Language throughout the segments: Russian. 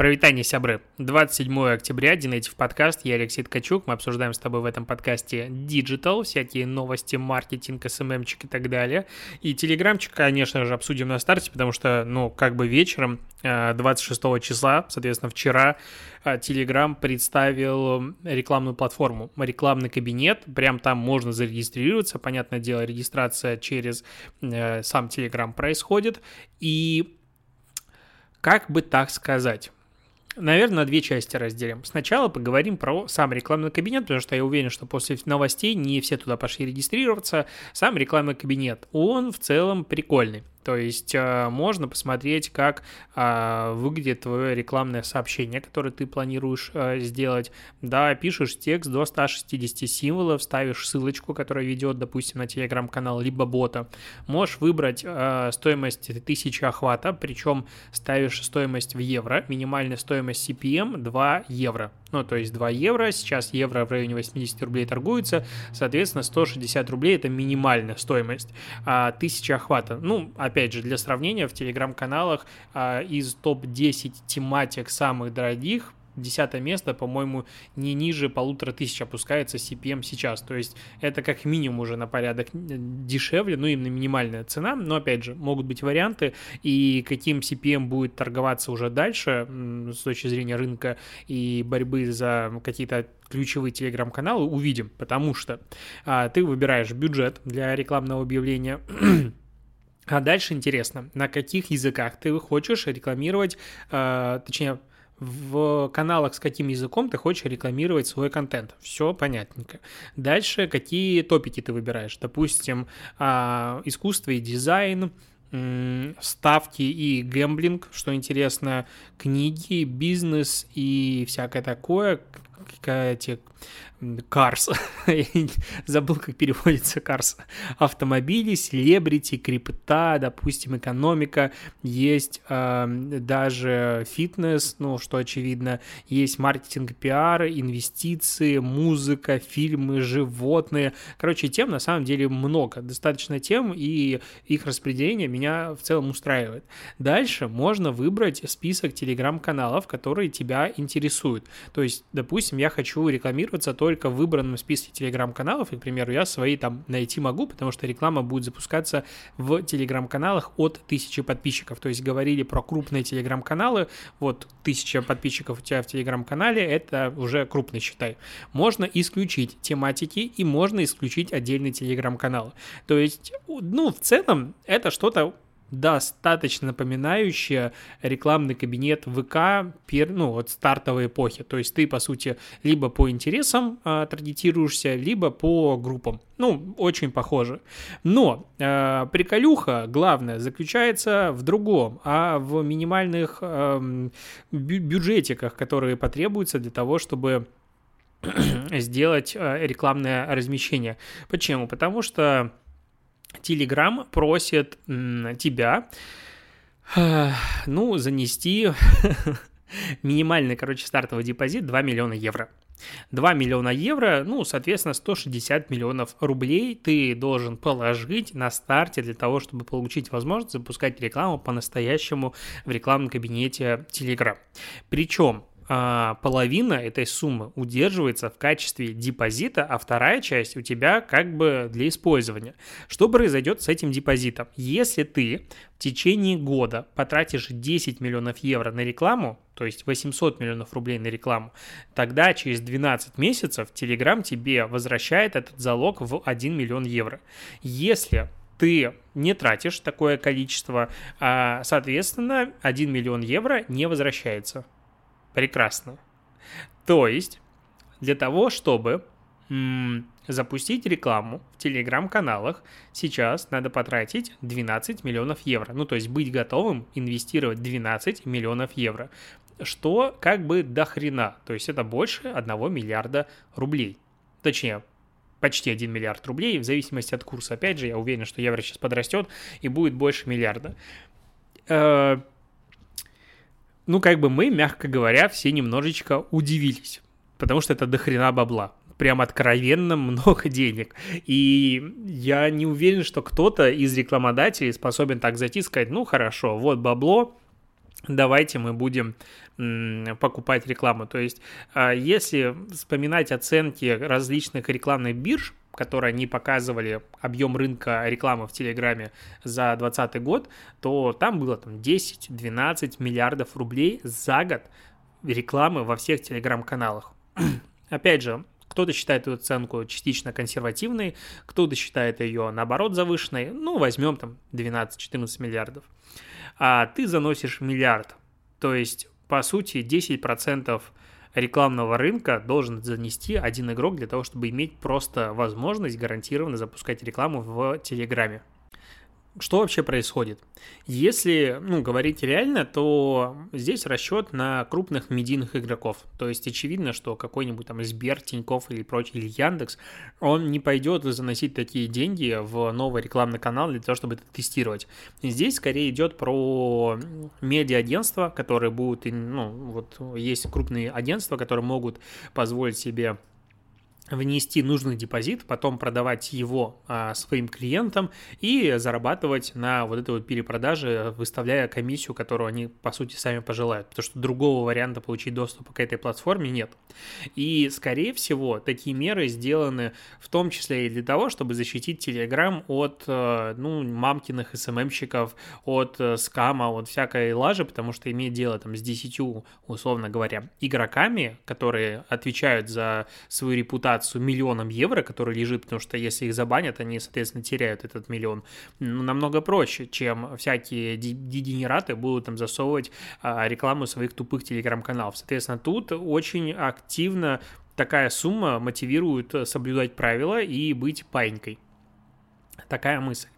Прывітанне, сябры. 27 октября, Dnative подкаст, я Алексей Ткачук, мы обсуждаем с тобой в этом подкасте digital, всякие новости, маркетинг, SMM чик и так далее. И телеграмчик, конечно же, обсудим на старте, потому что, ну, как бы вечером, 26 э, числа, соответственно, вчера, Телеграм представил рекламную платформу, рекламный кабинет, прям там можно зарегистрироваться, понятное дело, регистрация через э, сам Телеграм происходит, и как бы так сказать, Наверное, на две части разделим. Сначала поговорим про сам рекламный кабинет, потому что я уверен, что после новостей не все туда пошли регистрироваться. Сам рекламный кабинет, он в целом прикольный. То есть э, можно посмотреть, как э, выглядит твое рекламное сообщение, которое ты планируешь э, сделать. Да, пишешь текст до 160 символов, ставишь ссылочку, которая ведет, допустим, на телеграм-канал, либо бота. Можешь выбрать стоимость 1000 охвата, причем ставишь стоимость в евро, минимальная стоимость CPM 2 евро. Ну, то есть 2 евро, сейчас евро в районе 80 рублей торгуется, соответственно, 160 рублей это минимальная стоимость. А 1000 охвата, ну, опять же, для сравнения, в телеграм-каналах а, из топ-10 тематик самых дорогих десятое место, по-моему, не ниже полутора тысяч опускается CPM сейчас. То есть это как минимум уже на порядок дешевле, ну именно минимальная цена. Но опять же, могут быть варианты, и каким CPM будет торговаться уже дальше с точки зрения рынка и борьбы за какие-то ключевые телеграм-каналы, увидим, потому что а, ты выбираешь бюджет для рекламного объявления, а дальше интересно, на каких языках ты хочешь рекламировать, э, точнее, в каналах с каким языком ты хочешь рекламировать свой контент. Все понятненько. Дальше какие топики ты выбираешь. Допустим, э, искусство и дизайн, ставки и гэмблинг, что интересно, книги, бизнес и всякое такое, какая-то Карс. Забыл, как переводится Карс. Автомобили, селебрити, крипта, допустим, экономика. Есть э, даже фитнес, ну, что очевидно. Есть маркетинг, пиар, инвестиции, музыка, фильмы, животные. Короче, тем на самом деле много. Достаточно тем, и их распределение меня в целом устраивает. Дальше можно выбрать список телеграм-каналов, которые тебя интересуют. То есть, допустим, я хочу рекламироваться только в выбранном списке телеграм-каналов, и, к примеру, я свои там найти могу, потому что реклама будет запускаться в телеграм-каналах от тысячи подписчиков. То есть говорили про крупные телеграм-каналы, вот тысяча подписчиков у тебя в телеграм-канале, это уже крупный, считай. Можно исключить тематики и можно исключить отдельные телеграм-каналы. То есть, ну, в целом, это что-то достаточно напоминающая рекламный кабинет ВК, пер, ну, вот стартовой эпохи. То есть ты, по сути, либо по интересам э, таргетируешься, либо по группам. Ну, очень похоже. Но э, приколюха, главное, заключается в другом, а в минимальных э, бюджетиках, которые потребуются для того, чтобы сделать э, рекламное размещение. Почему? Потому что Telegram просит тебя, ну, занести минимальный, короче, стартовый депозит 2 миллиона евро. 2 миллиона евро, ну, соответственно, 160 миллионов рублей ты должен положить на старте для того, чтобы получить возможность запускать рекламу по-настоящему в рекламном кабинете Telegram. Причем а, половина этой суммы удерживается в качестве депозита, а вторая часть у тебя как бы для использования. Что произойдет с этим депозитом? Если ты в течение года потратишь 10 миллионов евро на рекламу, то есть 800 миллионов рублей на рекламу, тогда через 12 месяцев Telegram тебе возвращает этот залог в 1 миллион евро. Если ты не тратишь такое количество, а, соответственно, 1 миллион евро не возвращается. Прекрасно. То есть, для того, чтобы м- запустить рекламу в телеграм-каналах, сейчас надо потратить 12 миллионов евро. Ну, то есть быть готовым инвестировать 12 миллионов евро. Что как бы до хрена. То есть это больше 1 миллиарда рублей. Точнее, почти 1 миллиард рублей, в зависимости от курса. Опять же, я уверен, что евро сейчас подрастет и будет больше миллиарда. Ну, как бы мы, мягко говоря, все немножечко удивились, потому что это дохрена бабла прям откровенно много денег. И я не уверен, что кто-то из рекламодателей способен так зайти и сказать, ну хорошо, вот бабло, давайте мы будем покупать рекламу. То есть, а, если вспоминать оценки различных рекламных бирж, которые они показывали объем рынка рекламы в Телеграме за 2020 год, то там было там 10-12 миллиардов рублей за год рекламы во всех Телеграм-каналах. Опять же, кто-то считает эту оценку частично консервативной, кто-то считает ее, наоборот, завышенной. Ну, возьмем там 12-14 миллиардов. А ты заносишь миллиард. То есть, по сути, 10% рекламного рынка должен занести один игрок для того, чтобы иметь просто возможность гарантированно запускать рекламу в Телеграме что вообще происходит? Если, ну, говорить реально, то здесь расчет на крупных медийных игроков. То есть очевидно, что какой-нибудь там Сбер, Тиньков или прочий, или Яндекс, он не пойдет заносить такие деньги в новый рекламный канал для того, чтобы это тестировать. Здесь скорее идет про медиа-агентства, которые будут, ну, вот есть крупные агентства, которые могут позволить себе внести нужный депозит, потом продавать его а, своим клиентам и зарабатывать на вот этой вот перепродаже, выставляя комиссию, которую они, по сути, сами пожелают. Потому что другого варианта получить доступ к этой платформе нет. И, скорее всего, такие меры сделаны в том числе и для того, чтобы защитить Telegram от, э, ну, мамкиных СММщиков, от э, скама, от всякой лажи, потому что имеет дело там с 10, условно говоря, игроками, которые отвечают за свою репутацию репутацию миллионом евро, который лежит, потому что если их забанят, они, соответственно, теряют этот миллион. Ну, намного проще, чем всякие дегенераты будут там засовывать а, рекламу своих тупых телеграм-каналов. Соответственно, тут очень активно такая сумма мотивирует соблюдать правила и быть паинькой. Такая мысль.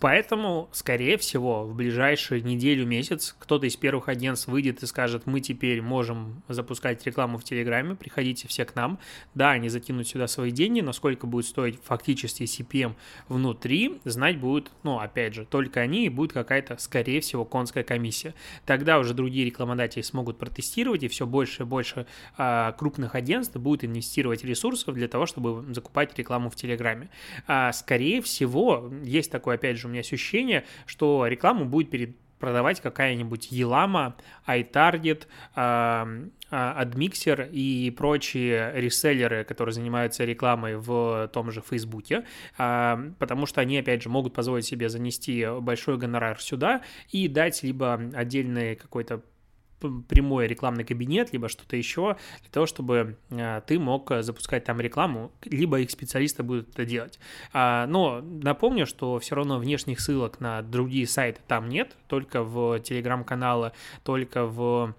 Поэтому, скорее всего, в ближайшую неделю-месяц кто-то из первых агентств выйдет и скажет, мы теперь можем запускать рекламу в Телеграме, приходите все к нам. Да, они закинут сюда свои деньги, но сколько будет стоить фактически CPM внутри, знать будут, ну, опять же, только они и будет какая-то, скорее всего, конская комиссия. Тогда уже другие рекламодатели смогут протестировать, и все больше и больше а, крупных агентств будут инвестировать ресурсов для того, чтобы закупать рекламу в Телеграме. А, скорее всего, есть такой, опять же, у меня ощущение, что рекламу будет перед продавать какая-нибудь Елама, iTarget, AdMixer и прочие реселлеры, которые занимаются рекламой в том же Фейсбуке, потому что они, опять же, могут позволить себе занести большой гонорар сюда и дать либо отдельный какой-то прямой рекламный кабинет, либо что-то еще, для того, чтобы а, ты мог запускать там рекламу, либо их специалисты будут это делать. А, но напомню, что все равно внешних ссылок на другие сайты там нет, только в телеграм-каналы, только в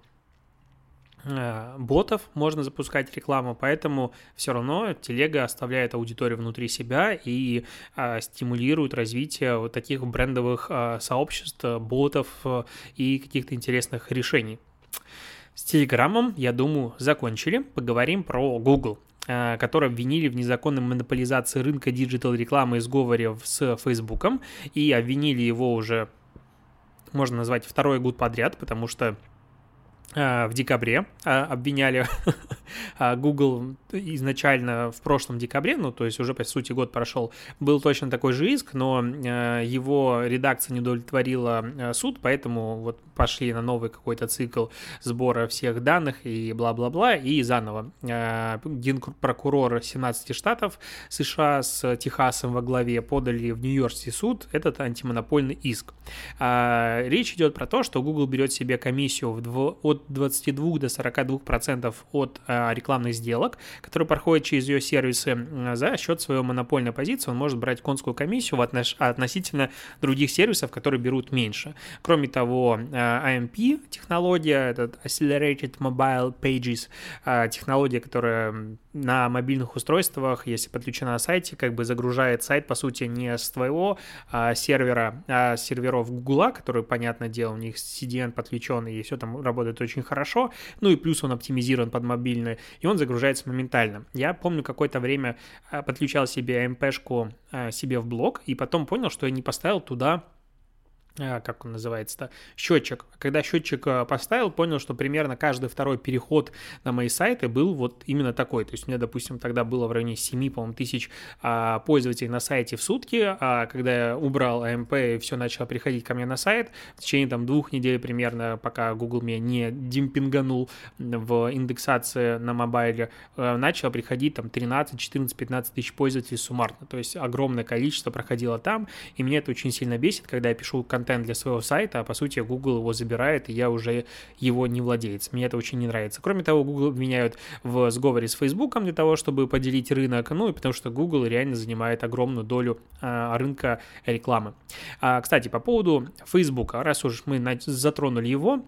а, ботов можно запускать рекламу, поэтому все равно телега оставляет аудиторию внутри себя и а, стимулирует развитие вот таких брендовых а, сообществ, ботов и каких-то интересных решений. С Телеграмом, я думаю, закончили. Поговорим про Google э, которые обвинили в незаконной монополизации рынка digital -рекламы и сговоре с Фейсбуком, и обвинили его уже, можно назвать, второй год подряд, потому что а, в декабре а, обвиняли Google изначально в прошлом декабре, ну, то есть уже, по сути, год прошел, был точно такой же иск, но его редакция не удовлетворила суд, поэтому вот пошли на новый какой-то цикл сбора всех данных и бла-бла-бла, и заново. Генпрокурор 17 штатов США с Техасом во главе подали в Нью-Йоркский суд этот антимонопольный иск. Речь идет про то, что Google берет себе комиссию от от 22 до 42 процентов от а, рекламных сделок, которые проходят через ее сервисы за счет своей монопольной позиции. Он может брать конскую комиссию в отнош... относительно других сервисов, которые берут меньше. Кроме того, а, AMP технология, этот Accelerated Mobile Pages, а, технология, которая на мобильных устройствах, если подключена на сайте, как бы загружает сайт, по сути, не с твоего а, сервера, а с серверов Google, который, понятное дело, у них CDN подключен, и все там работает очень хорошо, ну и плюс он оптимизирован под мобильный, и он загружается моментально. Я помню, какое-то время а, подключал себе MP-шку а, себе в блог, и потом понял, что я не поставил туда как он называется-то, счетчик. Когда счетчик а, поставил, понял, что примерно каждый второй переход на мои сайты был вот именно такой. То есть у меня, допустим, тогда было в районе 7, по-моему, тысяч а, пользователей на сайте в сутки, а когда я убрал АМП и все начало приходить ко мне на сайт, в течение там двух недель примерно, пока Google меня не демпинганул в индексации на мобайле, начало приходить там 13, 14, 15 тысяч пользователей суммарно. То есть огромное количество проходило там, и мне это очень сильно бесит, когда я пишу контент контент для своего сайта, а по сути Google его забирает, и я уже его не владелец. Мне это очень не нравится. Кроме того, Google обвиняют в сговоре с Facebook для того, чтобы поделить рынок, ну и потому что Google реально занимает огромную долю а, рынка рекламы. А, кстати, по поводу Facebook, раз уж мы затронули его,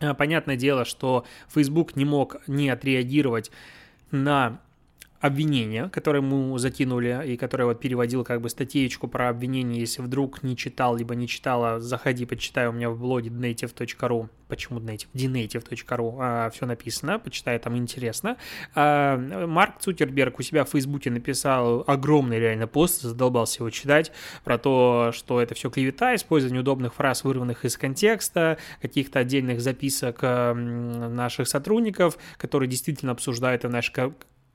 а, понятное дело, что Facebook не мог не отреагировать на обвинение, которое ему закинули, и которое вот переводил как бы статейку про обвинение, если вдруг не читал, либо не читала, заходи, почитай у меня в блоге native.ru, почему native, dnative.ru, а, все написано, почитай, там интересно. А, Марк Цукерберг у себя в Фейсбуке написал огромный реально пост, задолбался его читать, про то, что это все клевета, использование удобных фраз, вырванных из контекста, каких-то отдельных записок наших сотрудников, которые действительно обсуждают в нашей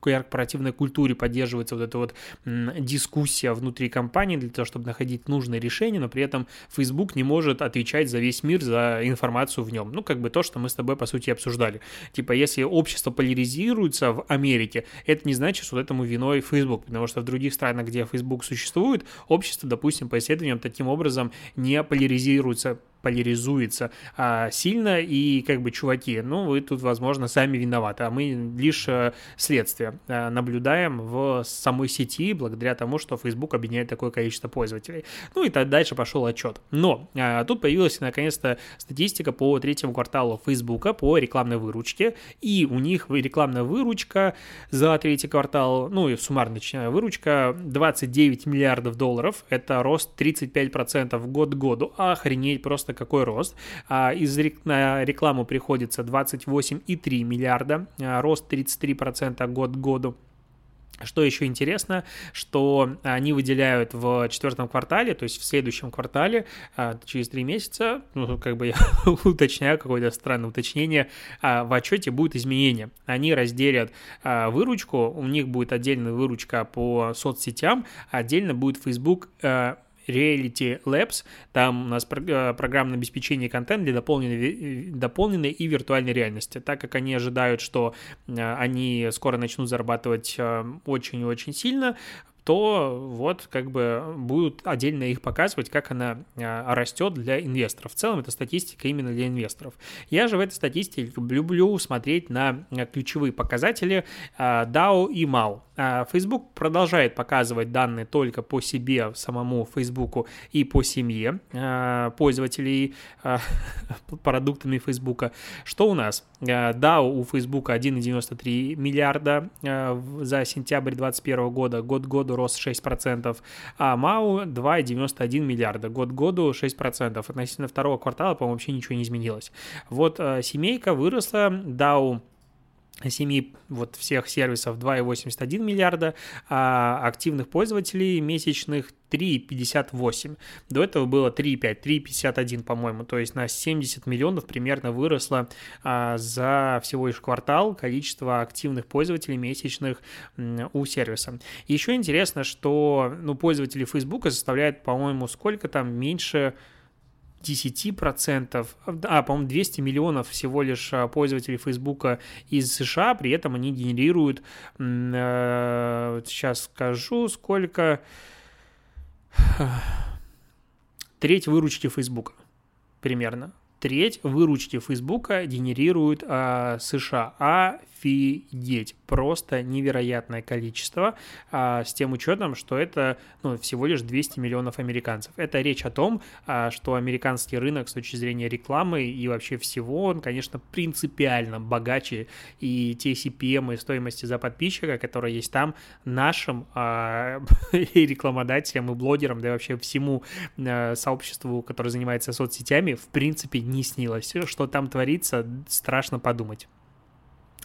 корпоративной культуре поддерживается вот эта вот дискуссия внутри компании для того, чтобы находить нужное решение, но при этом Facebook не может отвечать за весь мир, за информацию в нем. Ну, как бы то, что мы с тобой, по сути, обсуждали. Типа, если общество поляризируется в Америке, это не значит, что этому виной Facebook, потому что в других странах, где Facebook существует, общество, допустим, по исследованиям таким образом не поляризируется поляризуется а, сильно, и как бы, чуваки, ну, вы тут, возможно, сами виноваты, а мы лишь а, следствие а, наблюдаем в самой сети благодаря тому, что Facebook объединяет такое количество пользователей. Ну, и так дальше пошел отчет. Но а, тут появилась, наконец-то, статистика по третьему кварталу Facebook по рекламной выручке, и у них рекламная выручка за третий квартал, ну, и суммарная выручка 29 миллиардов долларов, это рост 35% год к году, охренеть просто просто какой рост. А, из на рекламу приходится 28,3 миллиарда, а, рост 33% год к году. Что еще интересно, что они выделяют в четвертом квартале, то есть в следующем квартале, а, через три месяца, ну, как бы я уточняю, какое-то странное уточнение, в отчете будет изменение. Они разделят выручку, у них будет отдельная выручка по соцсетям, отдельно будет Facebook Reality Labs. Там у нас э, программное обеспечение контент для дополненной, дополненной и виртуальной реальности. Так как они ожидают, что э, они скоро начнут зарабатывать э, очень и очень сильно, то вот как бы будут отдельно их показывать, как она а, растет для инвесторов. В целом это статистика именно для инвесторов. Я же в этой статистике люблю смотреть на ключевые показатели а, DAO и MAU. А, Facebook продолжает показывать данные только по себе, самому Facebook и по семье пользователей продуктами Facebook. Что у нас? DAO у Facebook 1,93 миллиарда за сентябрь 2021 года, год году рост 6%, а МАУ 2,91 миллиарда, год году 6%. Относительно второго квартала, по-моему, вообще ничего не изменилось. Вот э, семейка выросла, DAO семьи вот всех сервисов 2,81 миллиарда, а активных пользователей месячных 3,58. До этого было 3,5, 3,51, по-моему. То есть на 70 миллионов примерно выросло а, за всего лишь квартал количество активных пользователей месячных у сервиса. Еще интересно, что ну, пользователи Facebook составляют, по-моему, сколько там меньше 10%, а, по-моему, 200 миллионов всего лишь а, пользователей Фейсбука из США, при этом они генерируют, э, сейчас скажу, сколько, треть выручки Фейсбука примерно. Треть выручки Фейсбука генерирует а, США. Офигеть просто невероятное количество, а, с тем учетом, что это ну, всего лишь 200 миллионов американцев. Это речь о том, а, что американский рынок с точки зрения рекламы и вообще всего, он, конечно, принципиально богаче, и те CPM и стоимости за подписчика, которые есть там, нашим а, и рекламодателям, и блогерам, да и вообще всему а, сообществу, которое занимается соцсетями, в принципе, не снилось. Что там творится, страшно подумать.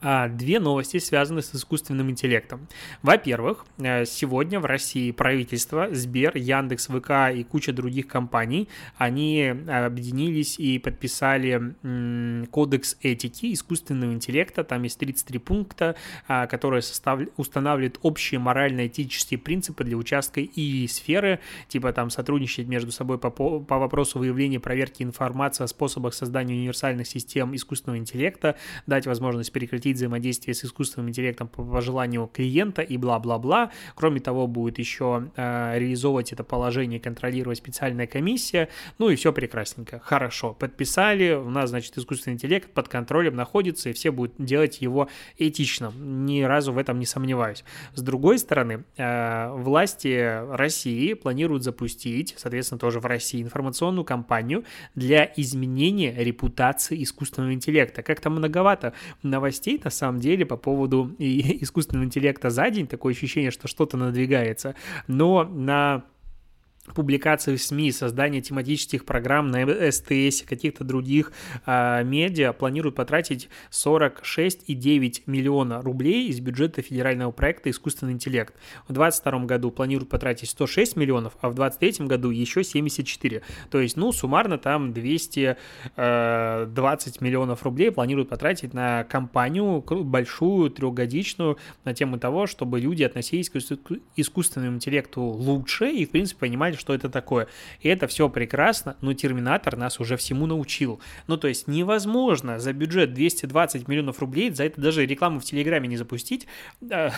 А, две новости связаны с искусственным интеллектом. Во-первых, э, сегодня в России правительство, Сбер, Яндекс, ВК и куча других компаний, они объединились и подписали кодекс этики искусственного интеллекта. Там есть 33 пункта, а, которые состав... устанавливают общие морально-этические принципы для участка и сферы, типа там сотрудничать между собой по, по вопросу выявления проверки информации о способах создания универсальных систем искусственного интеллекта, дать возможность прекратить запретить взаимодействие с искусственным интеллектом по, желанию клиента и бла-бла-бла. Кроме того, будет еще э, реализовывать это положение, контролировать специальная комиссия. Ну и все прекрасненько. Хорошо, подписали, у нас, значит, искусственный интеллект под контролем находится, и все будут делать его этично. Ни разу в этом не сомневаюсь. С другой стороны, э, власти России планируют запустить, соответственно, тоже в России, информационную кампанию для изменения репутации искусственного интеллекта. Как-то многовато новостей на самом деле, по поводу искусственного интеллекта за день, такое ощущение, что что-то надвигается, но на публикации в СМИ, создание тематических программ на СТС, каких-то других э, медиа планируют потратить 46,9 миллиона рублей из бюджета федерального проекта «Искусственный интеллект». В 2022 году планируют потратить 106 миллионов, а в 2023 году еще 74. То есть, ну, суммарно там 220 э, миллионов рублей планируют потратить на кампанию большую, трехгодичную, на тему того, чтобы люди относились к искусственному интеллекту лучше и, в принципе, понимали, что это такое. И это все прекрасно, но Терминатор нас уже всему научил. Ну, то есть невозможно за бюджет 220 миллионов рублей, за это даже рекламу в Телеграме не запустить, э,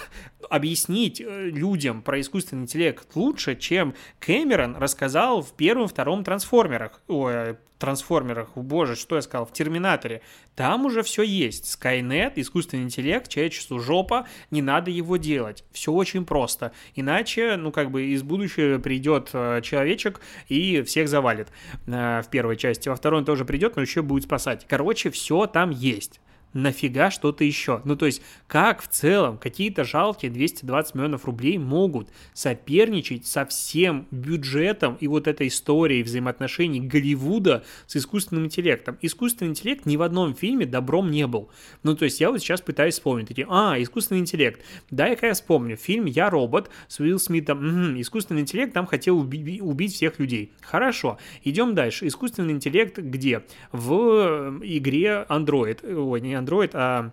объяснить э, людям про искусственный интеллект лучше, чем Кэмерон рассказал в первом-втором трансформерах. Ой, трансформерах, боже, что я сказал, в Терминаторе, там уже все есть. Skynet, искусственный интеллект, человечеству жопа, не надо его делать. Все очень просто. Иначе, ну, как бы из будущего придет э, человечек и всех завалит э, в первой части. Во второй он тоже придет, но еще будет спасать. Короче, все там есть нафига что-то еще? Ну, то есть, как в целом какие-то жалкие 220 миллионов рублей могут соперничать со всем бюджетом и вот этой историей взаимоотношений Голливуда с искусственным интеллектом? Искусственный интеллект ни в одном фильме добром не был. Ну, то есть, я вот сейчас пытаюсь вспомнить. Такие, а, искусственный интеллект. Дай-ка я вспомню. Фильм «Я робот» с Уилл Смитом. Угу, искусственный интеллект там хотел уби- убить всех людей. Хорошо. Идем дальше. Искусственный интеллект где? В игре Android. Ой, не Android, а,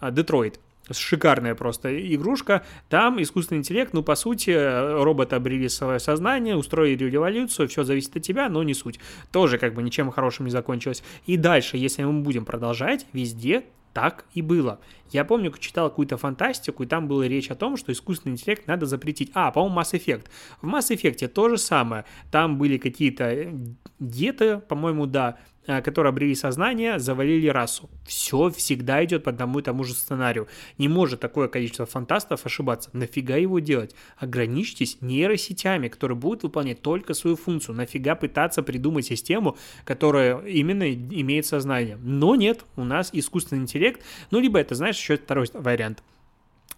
а Detroit шикарная просто игрушка. Там искусственный интеллект, ну, по сути, роботы обрели свое сознание, устроили революцию, все зависит от тебя, но не суть. Тоже как бы ничем хорошим не закончилось. И дальше, если мы будем продолжать, везде так и было. Я помню, читал какую-то фантастику, и там была речь о том, что искусственный интеллект надо запретить. А, по-моему, Mass Effect. В Mass Effect то же самое. Там были какие-то геты, по-моему, да, Э, которые обрели сознание, завалили расу. Все всегда идет по одному и тому же сценарию. Не может такое количество фантастов ошибаться. Нафига его делать? Ограничьтесь нейросетями, которые будут выполнять только свою функцию. Нафига пытаться придумать систему, которая именно имеет сознание. Но нет, у нас искусственный интеллект. Ну, либо это, знаешь, еще второй вариант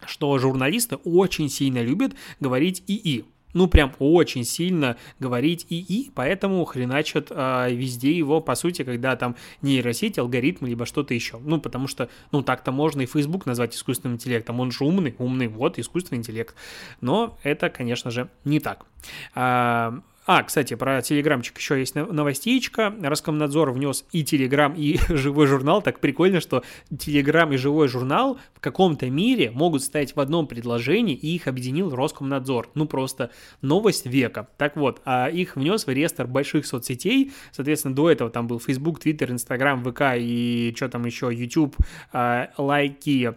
что журналисты очень сильно любят говорить ИИ ну, прям очень сильно говорить ИИ, поэтому хреначат а, везде его, по сути, когда там нейросеть, алгоритмы, либо что-то еще. Ну, потому что, ну, так-то можно и Facebook назвать искусственным интеллектом, он же умный, умный, вот, искусственный интеллект. Но это, конечно же, не так. А, а, кстати, про Телеграмчик еще есть новостичка. Роскомнадзор внес и Телеграм, и живой журнал. Так прикольно, что Телеграм и живой журнал в каком-то мире могут стоять в одном предложении, и их объединил Роскомнадзор. Ну, просто новость века. Так вот, а их внес в реестр больших соцсетей. Соответственно, до этого там был Facebook, Twitter, Instagram, ВК и что там еще, YouTube, а, лайки,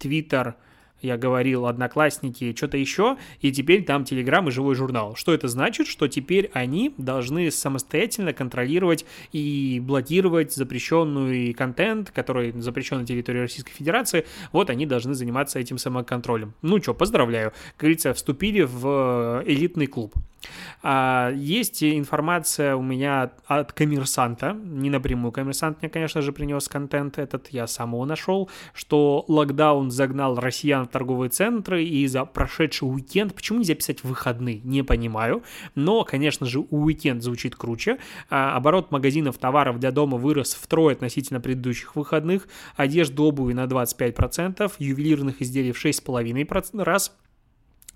Twitter – я говорил, одноклассники, что-то еще, и теперь там Телеграм и живой журнал. Что это значит? Что теперь они должны самостоятельно контролировать и блокировать запрещенный контент, который запрещен на территории Российской Федерации. Вот они должны заниматься этим самоконтролем. Ну что, поздравляю. Как говорится, вступили в элитный клуб. А, есть информация у меня от коммерсанта, не напрямую коммерсант мне, конечно же, принес контент этот, я сам его нашел, что локдаун загнал россиян в торговые центры, и за прошедший уикенд, почему нельзя писать выходные, не понимаю, но, конечно же, уикенд звучит круче, а, оборот магазинов товаров для дома вырос втрое относительно предыдущих выходных, одежда обуви на 25%, ювелирных изделий в 6,5 раз,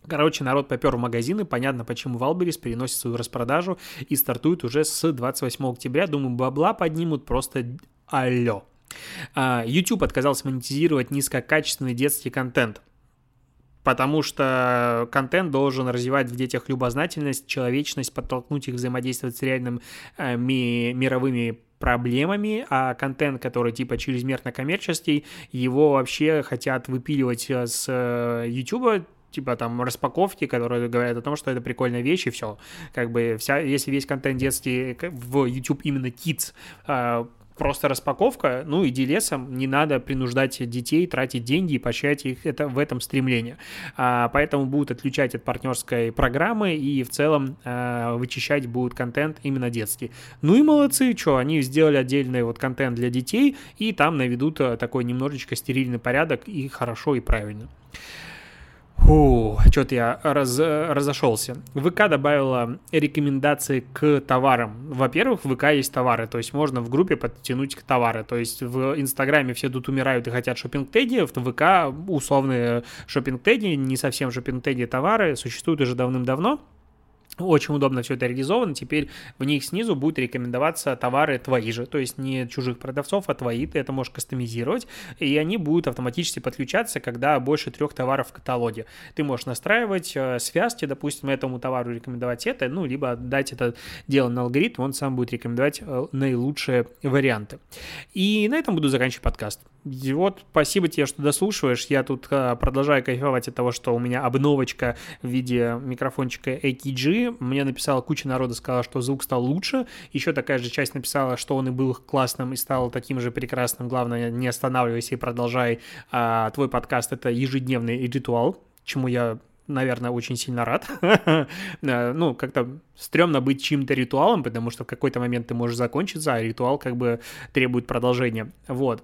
Короче, народ попер в магазины, понятно, почему Валберис переносит свою распродажу и стартует уже с 28 октября. Думаю, бабла поднимут просто алло. А, YouTube отказался монетизировать низкокачественный детский контент потому что контент должен развивать в детях любознательность, человечность, подтолкнуть их взаимодействовать с реальными э, ми- мировыми проблемами, а контент, который типа чрезмерно коммерческий, его вообще хотят выпиливать э, с э, YouTube типа там распаковки, которые говорят о том, что это прикольная вещь, и все. Как бы вся, если весь контент детский в YouTube именно Kids а, просто распаковка, ну, иди лесом, не надо принуждать детей тратить деньги и поощрять их это, в этом стремлении. А, поэтому будут отключать от партнерской программы и в целом а, вычищать будут контент именно детский. Ну и молодцы, что, они сделали отдельный вот контент для детей и там наведут а, такой немножечко стерильный порядок и хорошо и правильно. Фу, что-то я раз, разошелся. ВК добавила рекомендации к товарам. Во-первых, в ВК есть товары, то есть можно в группе подтянуть к товары. То есть в Инстаграме все тут умирают и хотят шопинг-теги, в ВК условные шопинг-теги, не совсем шопинг-теги товары, существуют уже давным-давно. Очень удобно все это реализовано. Теперь в них снизу будут рекомендоваться товары твои же, то есть не чужих продавцов, а твои. Ты это можешь кастомизировать, и они будут автоматически подключаться, когда больше трех товаров в каталоге. Ты можешь настраивать э, связки, допустим, этому товару рекомендовать это, ну, либо дать это дело на алгоритм, он сам будет рекомендовать э, наилучшие варианты. И на этом буду заканчивать подкаст. И вот спасибо тебе, что дослушиваешь. Я тут э, продолжаю кайфовать от того, что у меня обновочка в виде микрофончика AKG. Мне написала куча народа, сказала, что звук стал лучше. Еще такая же часть написала, что он и был классным и стал таким же прекрасным. Главное, не останавливайся и продолжай. А, твой подкаст — это ежедневный ритуал, чему я наверное, очень сильно рад. Ну, как-то стрёмно быть чьим-то ритуалом, потому что в какой-то момент ты можешь закончиться, а ритуал как бы требует продолжения. Вот.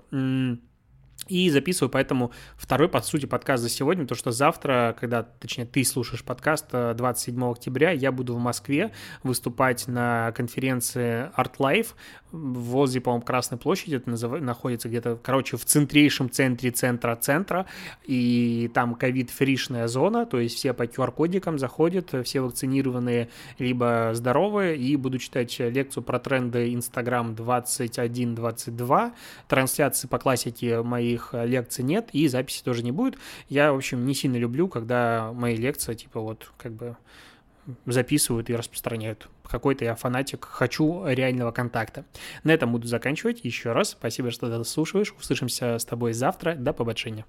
И записываю поэтому второй, по сути, подкаст за сегодня, потому что завтра, когда, точнее, ты слушаешь подкаст 27 э, октября, я буду в Москве выступать на конференции Art Life. Возле, по-моему, Красной площади, это назыв... находится где-то, короче, в центрейшем центре центра центра, и там ковид-фришная зона, то есть все по QR-кодикам заходят, все вакцинированные, либо здоровые, и буду читать лекцию про тренды Instagram 21-22, трансляции по классике моих лекций нет, и записи тоже не будет. Я, в общем, не сильно люблю, когда мои лекции, типа, вот, как бы записывают и распространяют. Какой-то я фанатик, хочу реального контакта. На этом буду заканчивать. Еще раз спасибо, что дослушиваешь. Услышимся с тобой завтра. До побольшения.